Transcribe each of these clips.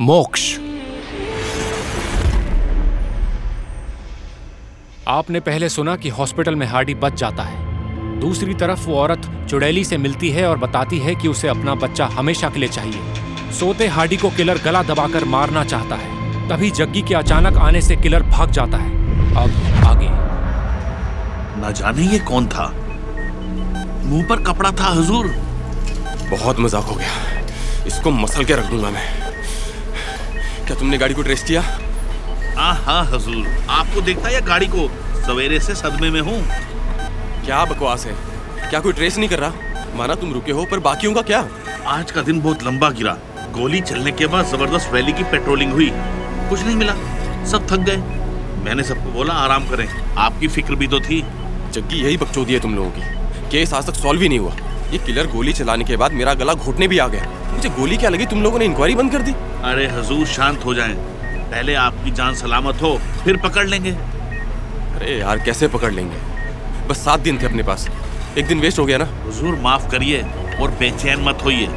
मोक्ष। आपने पहले सुना कि हॉस्पिटल में हार्डी बच जाता है। दूसरी तरफ़ वो औरत चुड़ैली से मिलती है और बताती है कि उसे अपना बच्चा हमेशा के लिए चाहिए। सोते हार्डी को किलर गला दबाकर मारना चाहता है। तभी जग्गी के अचानक आने से किलर भाग जाता है। अब आगे। ना जाने ये कौन था? मुँह पर कपड़ा था हुजूर। बहुत मज़ाक हो गया। इसको मसल के रख दूँगा मैं। क्या तुमने गाड़ी को ट्रेस किया? हाँ हाँ हुजूर। आपको देखता या गाड़ी को? सवेरे से सदमे में हूँ। क्या बकवास है? क्या कोई ट्रेस नहीं कर रहा? माना तुम रुके हो पर बाकियों का क्या? आज का दिन बहुत लंबा गिरा। गोली चलने के बाद ज़बरदस्त वैली की पेट्रोलिंग हुई। कुछ नहीं मिला। सब थक गए। मैंने सबको बोला आराम करें। आपकी फ़िक्र भी तो थी। जग्गी यही बकचोदी है तुम लोगों की। केस आज तक सॉल्व ही नहीं हुआ। ये किलर गोली चलाने के बाद मेरा गला घोटने भी आ गया। मुझे गोली क्या लगी? तुम लोगों ने इंक्वायरी बंद कर दी। अरे हुजूर शांत हो जाएँ। पहले आपकी जान सलामत हो फिर पकड़ लेंगे। अरे यार कैसे पकड़ लेंगे? बस सात दिन थे अपने पास। एक दिन वेस्ट हो गया ना। हुजूर माफ़ करिए और बेचैन मत होइए।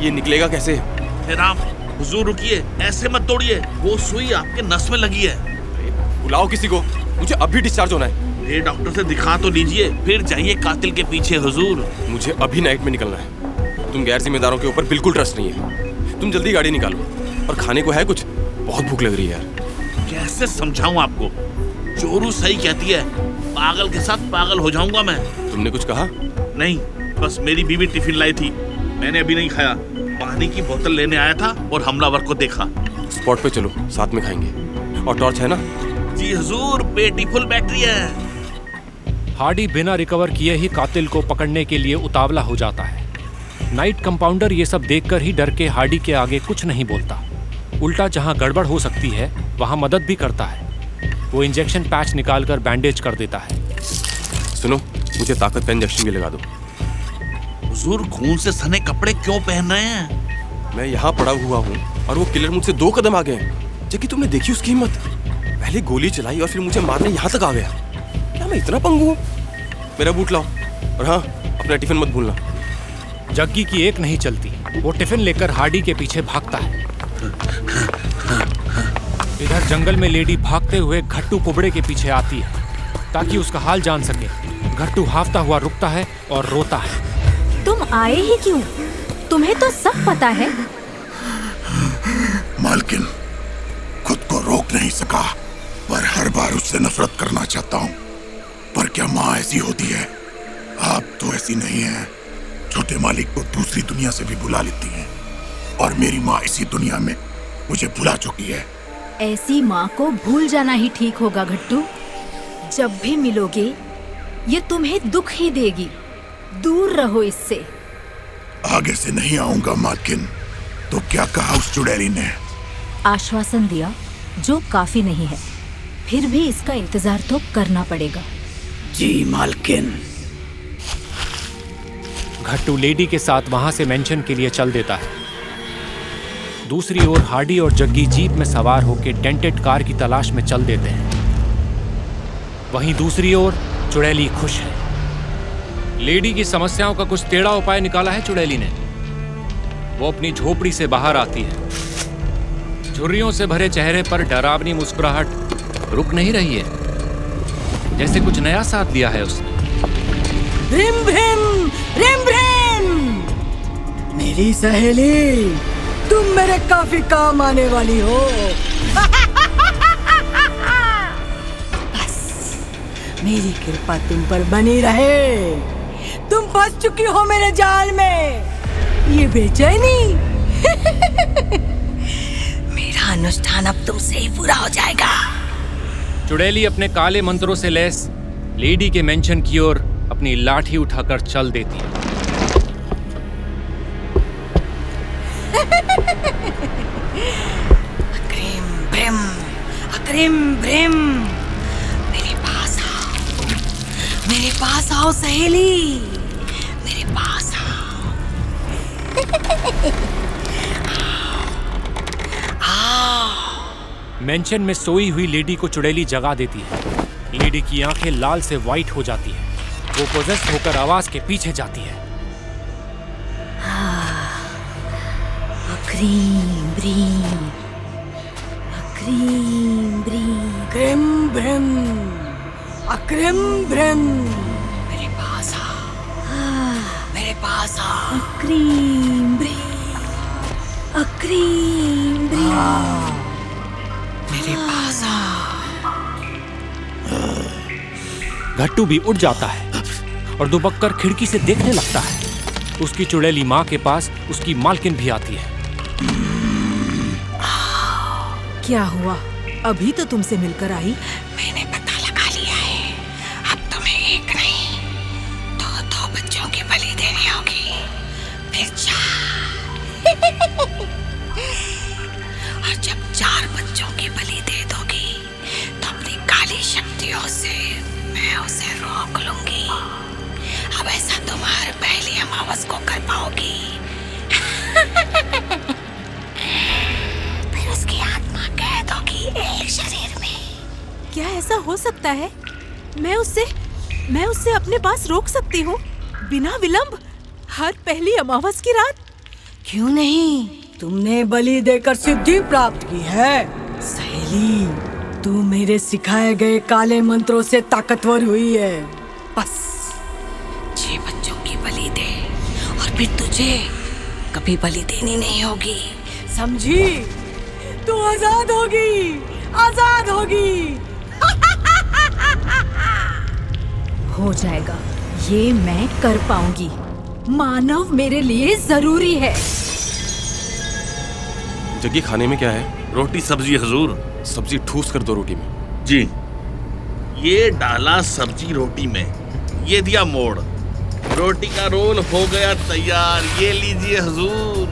ये निकलेगा कैसे? राम हुजूर रुकिए ऐसे मत तोड़िए वो सुई आपके नस में लगी है। बुलाओ किसी को। मुझे अभी डिस्चार्ज होना है। ये डॉक्टर से दिखा तो लीजिए फिर जाइए कातिल के पीछे हुजूर। मुझे अभी नाइट में निकलना है। तुम गैर जिम्मेदारों के ऊपर बिल्कुल ट्रस्ट नहीं है। तुम जल्दी गाड़ी निकालो और खाने को है कुछ? बहुत भूख लग रही है यार। कैसे समझाऊं आपको? चोरू सही कहती है। पागल के साथ पागल हो जाऊँगा मैं। तुमने कुछ कहा? नहीं बस मेरी बीवी टिफ़िन लाई थी। मैंने अभी नहीं खाया। पानी की बोतल लेने आया था और हमलावर को देखा। स्पॉट पे चलो साथ में खाएँगे। और टॉर्च है ना? जी हुजूर पेटी फुल बैटरी है। हार्डी बिना रिकवर किए ही कातिल को पकड़ने के लिए उतावला हो जाता है। नाइट कंपाउंडर ये सब देखकर ही डर के हार्डी के आगे कुछ नहीं बोलता। उल्टा जहाँ गड़बड़ हो सकती है वहाँ मदद भी करता है। वो इंजेक्शन पैच निकालकर बैंडेज कर देता है। सुनो मुझे ताकत का इंजेक्शन भी लगा दो। हुजूर खून से सने कपड़े क्यों पहन रहे हैं? मैं यहाँ पड़ा हुआ हूँ और वो किलर मुझसे दो कदम आ गए जबकि तुमने देखी उसकी हिम्मत? पहले गोली चलाई और फिर मुझे मारने यहाँ तक आ गया। क्या मैं इतना पंगू हूँ? मेरा बूट लाओ। और हाँ अपना टिफ़िन मत भूलना। जग्गी की एक नहीं चलती। वो टिफ़िन लेकर हार्डी के पीछे भागता है। इधर जंगल में लेडी भागते हुए घट्टू कुबड़े के पीछे आती है ताकि उसका हाल जान सके। घट्टू हाफता हुआ रुकता है और रोता है। तुम आए ही क्यों? तुम्हें तो सब पता है। मालकिन खुद को रोक नहीं सका पर हर बार उससे नफरत करना चाहता हूँ। पर क्या माँ ऐसी होती है? आप तो ऐसी नहीं है। छोटे मालिक को दूसरी दुनिया से भी बुला लेती हैं। और मेरी माँ इसी दुनिया में मुझे भुला चुकी है। ऐसी माँ को भूल जाना ही ठीक होगा घट्टू। जब भी मिलोगे ये तुम्हें दुख ही देगी। दूर रहो इससे। आगे से नहीं आऊँगा मालकिन। तो क्या कहा उस चुड़ैली ने? आश्वासन दिया जो काफ़ी नहीं है। फिर भी इसका इंतज़ार तो करना पड़ेगा। जी मालकिन। घट्टू लेडी के साथ वहाँ से मेंशन के लिए चल देता है। दूसरी ओर हार्डी और जग्गी जीप में सवार होकर डेंटेड कार की तलाश में चल देते हैं। वहीं दूसरी ओर चुड़ैली खुश है। लेडी की समस्याओं का कुछ टेढ़ा उपाय निकाला है चुड़ैली ने। वो अपनी झोपड़ी से बाहर आती है। झुर्रियों से भरे चेहरे पर डरावनी मुस्कुराहट रुक नहीं रही है। जैसे कुछ नया साथ दिया है उसने। रिम भीम रिम मेरी सहेली, तुम मेरे काफ़ी काम आने वाली हो। बस, मेरी कृपा तुम पर बनी रहे। तुम फंस चुकी हो मेरे जाल में। ये बेचैनी। मेरा अनुष्ठान अब तुमसे ही पूरा हो जाएगा। चुड़ैली अपने काले मंत्रों से लैस, लेडी के मेंशन की ओर अपनी लाठी उठाकर चल देती है। अक्रिम भ्रिम। मेरे पास आओ। मेरे पास आओ सहेली। मेरे पास आओ। मेंशन में सोई हुई लेडी को चुड़ैली जगा देती है। लेडी की आँखें लाल से वाइट हो जाती है। वो पोजेस्ट होकर आवाज़ के पीछे जाती है। अक्रीम ब्रीम क्रीम ब्रीम क्रिम भ्रिम अक्रिम भ्रिम मेरे पास आ मेरे पास आ। क्रीम ब्रीम अक्रीम ब्रीम मेरे पास आ। घट्टू भी उठ जाता है और दुबक्कर खिड़की से देखने लगता है। उसकी चुड़ैली माँ के पास उसकी मालकिन भी आती है। क्या हुआ? अभी तो तुमसे मिलकर आई। क्या ऐसा हो सकता है? मैं उससे मैं उससे अपने पास रोक सकती हूँ? बिना विलंब? हर पहली अमावस की रात? क्यों नहीं? तुमने बलि देकर सिद्धि प्राप्त की है। सहेली, तू मेरे सिखाए गए काले मंत्रों से ताकतवर हुई है। बस। छह बच्चों की बलि दे, और फिर तुझे कभी बलि देनी नहीं होगी। समझी? तू आज़ाद होगी आज़ाद होगी। हो जाएगा। ये मैं कर पाऊँगी। मानव मेरे लिए ज़रूरी है। जग्गी खाने में क्या है? रोटी सब्ज़ी हजूर। सब्ज़ी ठूस कर दो रोटी में। जी। ये डाला सब्ज़ी रोटी में। ये दिया मोड़। रोटी का रोल हो गया तैयार। ये लीजिए हजूर।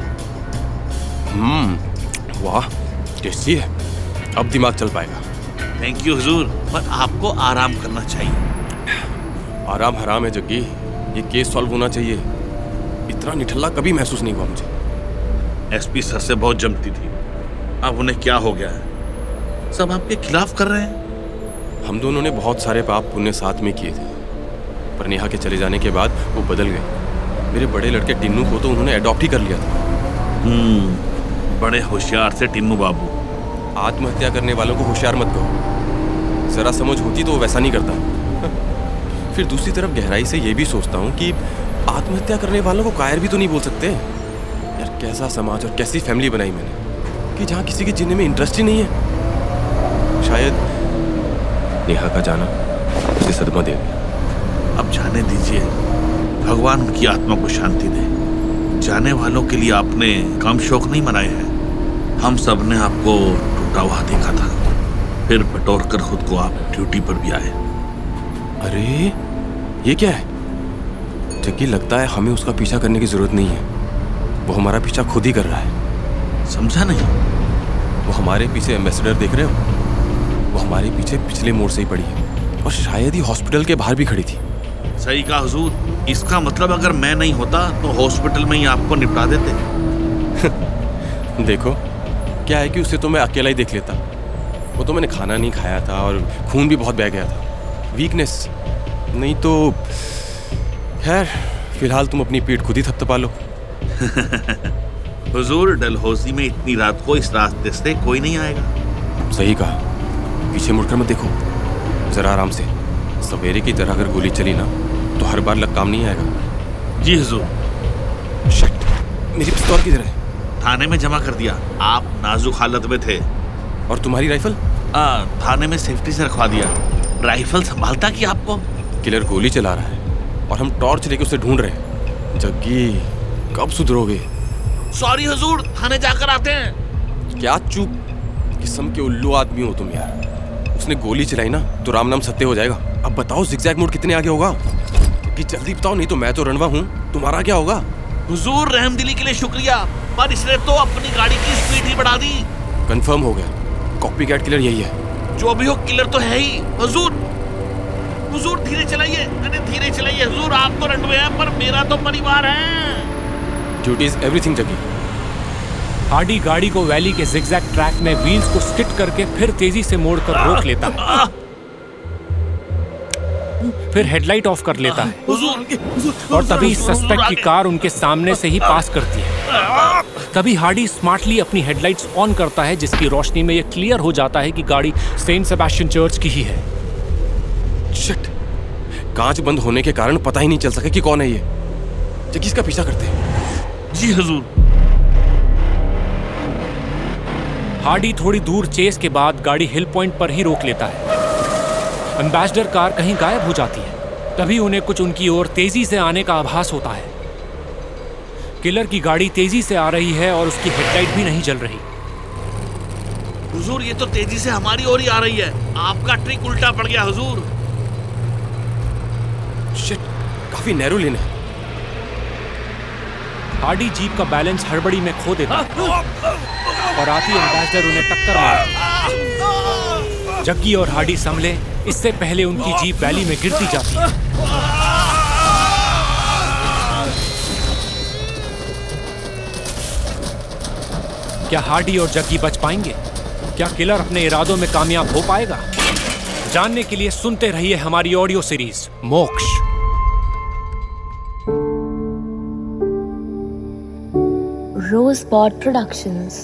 हम्म वाह टेस्टी है। अब दिमाग चल पाएगा। थैंक यू हजूर। पर आपको आराम करना चाहिए। आराम हराम है जग्गी। ये केस सॉल्व होना चाहिए। इतना निठल्ला कभी महसूस नहीं हुआ मुझे। एसपी सर से बहुत जमती थी। अब उन्हें क्या हो गया है? सब आपके खिलाफ कर रहे हैं? हम दोनों ने बहुत सारे पाप पुण्य साथ में किए थे। पर नेहा के चले जाने के बाद वो बदल गए। मेरे बड़े लड़के टिन्नू को तो उन्होंने अडॉप्ट ही कर लिया था। हम्म बड़े होशियार से टिन्नू बाबू। आत्महत्या करने वालों को होशियार मत कहो। जरा समझ होती तो वो वैसा नहीं करता। फिर दूसरी तरफ़ गहराई से ये भी सोचता हूँ कि आत्महत्या करने वालों को कायर भी तो नहीं बोल सकते। यार, कैसा समाज और कैसी फैमिली बनाई मैंने? कि जहाँ किसी के जीने में इंटरेस्ट ही नहीं है। शायद नेहा का जाना उसे सदमा दे। अब जाने दीजिए। भगवान उनकी आत्मा को शांति दे। जाने वालों के लिए आपने कम शौक नहीं मनाए हैं। हम सबने आपको टूटा हुआ देखा था। फिर बटोर कर खुद को आप ड्यूटी पर भी आए। अरे ये क्या है? जबकि लगता है हमें उसका पीछा करने की ज़रूरत नहीं है। वो हमारा पीछा खुद ही कर रहा है। समझा नहीं? वो हमारे पीछे एम्बेसडर देख रहे हो? वो हमारे पीछे पिछले मोड़ से ही पड़ी है। और शायद ही हॉस्पिटल के बाहर भी खड़ी थी। सही कहा हुजूर। इसका मतलब अगर मैं नहीं होता तो हॉस्पिटल में ही आपको निपटा देते। देखो क्या है कि उसे तो मैं अकेला ही देख लेता। वो तो मैंने खाना नहीं खाया था और खून भी बहुत बह गया था। वीकनेस नहीं तो खैर फ़िलहाल तुम अपनी पीठ खुद ही थपथपा लो। हुजूर डलहौजी में इतनी रात को इस रास्ते से कोई नहीं आएगा। सही कहा। पीछे मुड़कर मत देखो। जरा आराम से। सवेरे की तरह अगर गोली चली ना तो हर बार लग काम नहीं आएगा। जी हुजूर। शट मेरी पिस्तौल किधर है? थाने में जमा कर दिया। आप नाजुक हालत में थे। और तुम्हारी राइफल? आ, थाने में सेफ्टी से रखवा दिया। राइफल संभालता कि आपको? किलर गोली चला रहा है और हम टॉर्च लेके उसे ढूंढ रहे हैं। जग्गी कब सुधरोगे? सॉरी हुजूर थाने जाकर आते हैं। क्या चूप किस्म के उल्लू आदमी हो तुम यार? उसने गोली चलाई ना तो राम नाम सत्य हो जाएगा। अब बताओ जिगजैग मोड कितने आगे होगा? कि जल्दी बताओ नहीं तो मैं तो रणवा हूँ। तुम्हारा क्या होगा? हुजूर रहमदिली के लिए शुक्रिया पर इसने तो अपनी गाड़ी की स्पीड ही बढ़ा दी। कंफर्म हो गया। कॉपी कैट किलर यही है। जो भी हो किलर तो है ही। हुजूर हुजूर धीरे चलाइए। अरे धीरे चलाइए। हुजूर आप तो रनवे हैं पर मेरा तो परिवार है। ड्यूटी इज़ एवरीथिंग जगी हार्डी गाड़ी को वैली के जिगजैग ट्रैक में व्हील्स को स्किट करके फिर तेज़ी से मोड़कर रोक लेता है। फिर हेडलाइट ऑफ़ कर लेता है। और तभी सस्पेक्ट की कार उनके सामने से ही पास करती है। तभी हार्डी स्मार्टली अपनी हेडलाइट्स ऑन करता है जिसकी रोशनी में यह क्लियर हो जाता है कि गाड़ी सेंट सेबेस्टियन चर्च की ही है। शिट। कांच बंद होने के कारण पता ही नहीं चल सका कि कौन है ये। जग्गी इसका पीछा करते हैं? जी हजूर। हार्डी थोड़ी दूर चेस के बाद गाड़ी हिल पॉइंट पर ही रोक लेता है। एम्बेसडर कार कहीं गायब हो जाती है तभी उन्हें कुछ उनकी ओर तेज़ी से आने का आभास होता है। किलर की गाड़ी तेज़ी से आ रही है और उसकी हेडलाइट भी नहीं जल रही। हुजूर ये तो तेज़ी से हमारी ओर ही आ रही है। आपका ट्रिक उल्टा पड़ गया हुजूर। शिट काफ़ी नैरो लेन है। हार्डी जीप का बैलेंस हड़बड़ी में खो देता है। और आती एम्बेसडर उन्हें टक्कर मार जग्गी और हार्डी संभले इससे पहले उनकी जीप वैली में गिरती जाती है। क्या हार्डी और जग्गी बच पाएँगे? क्या किलर अपने इरादों में कामयाब हो पाएगा? जानने के लिए सुनते रहिए हमारी audio series, Moksha. Rosebud Productions.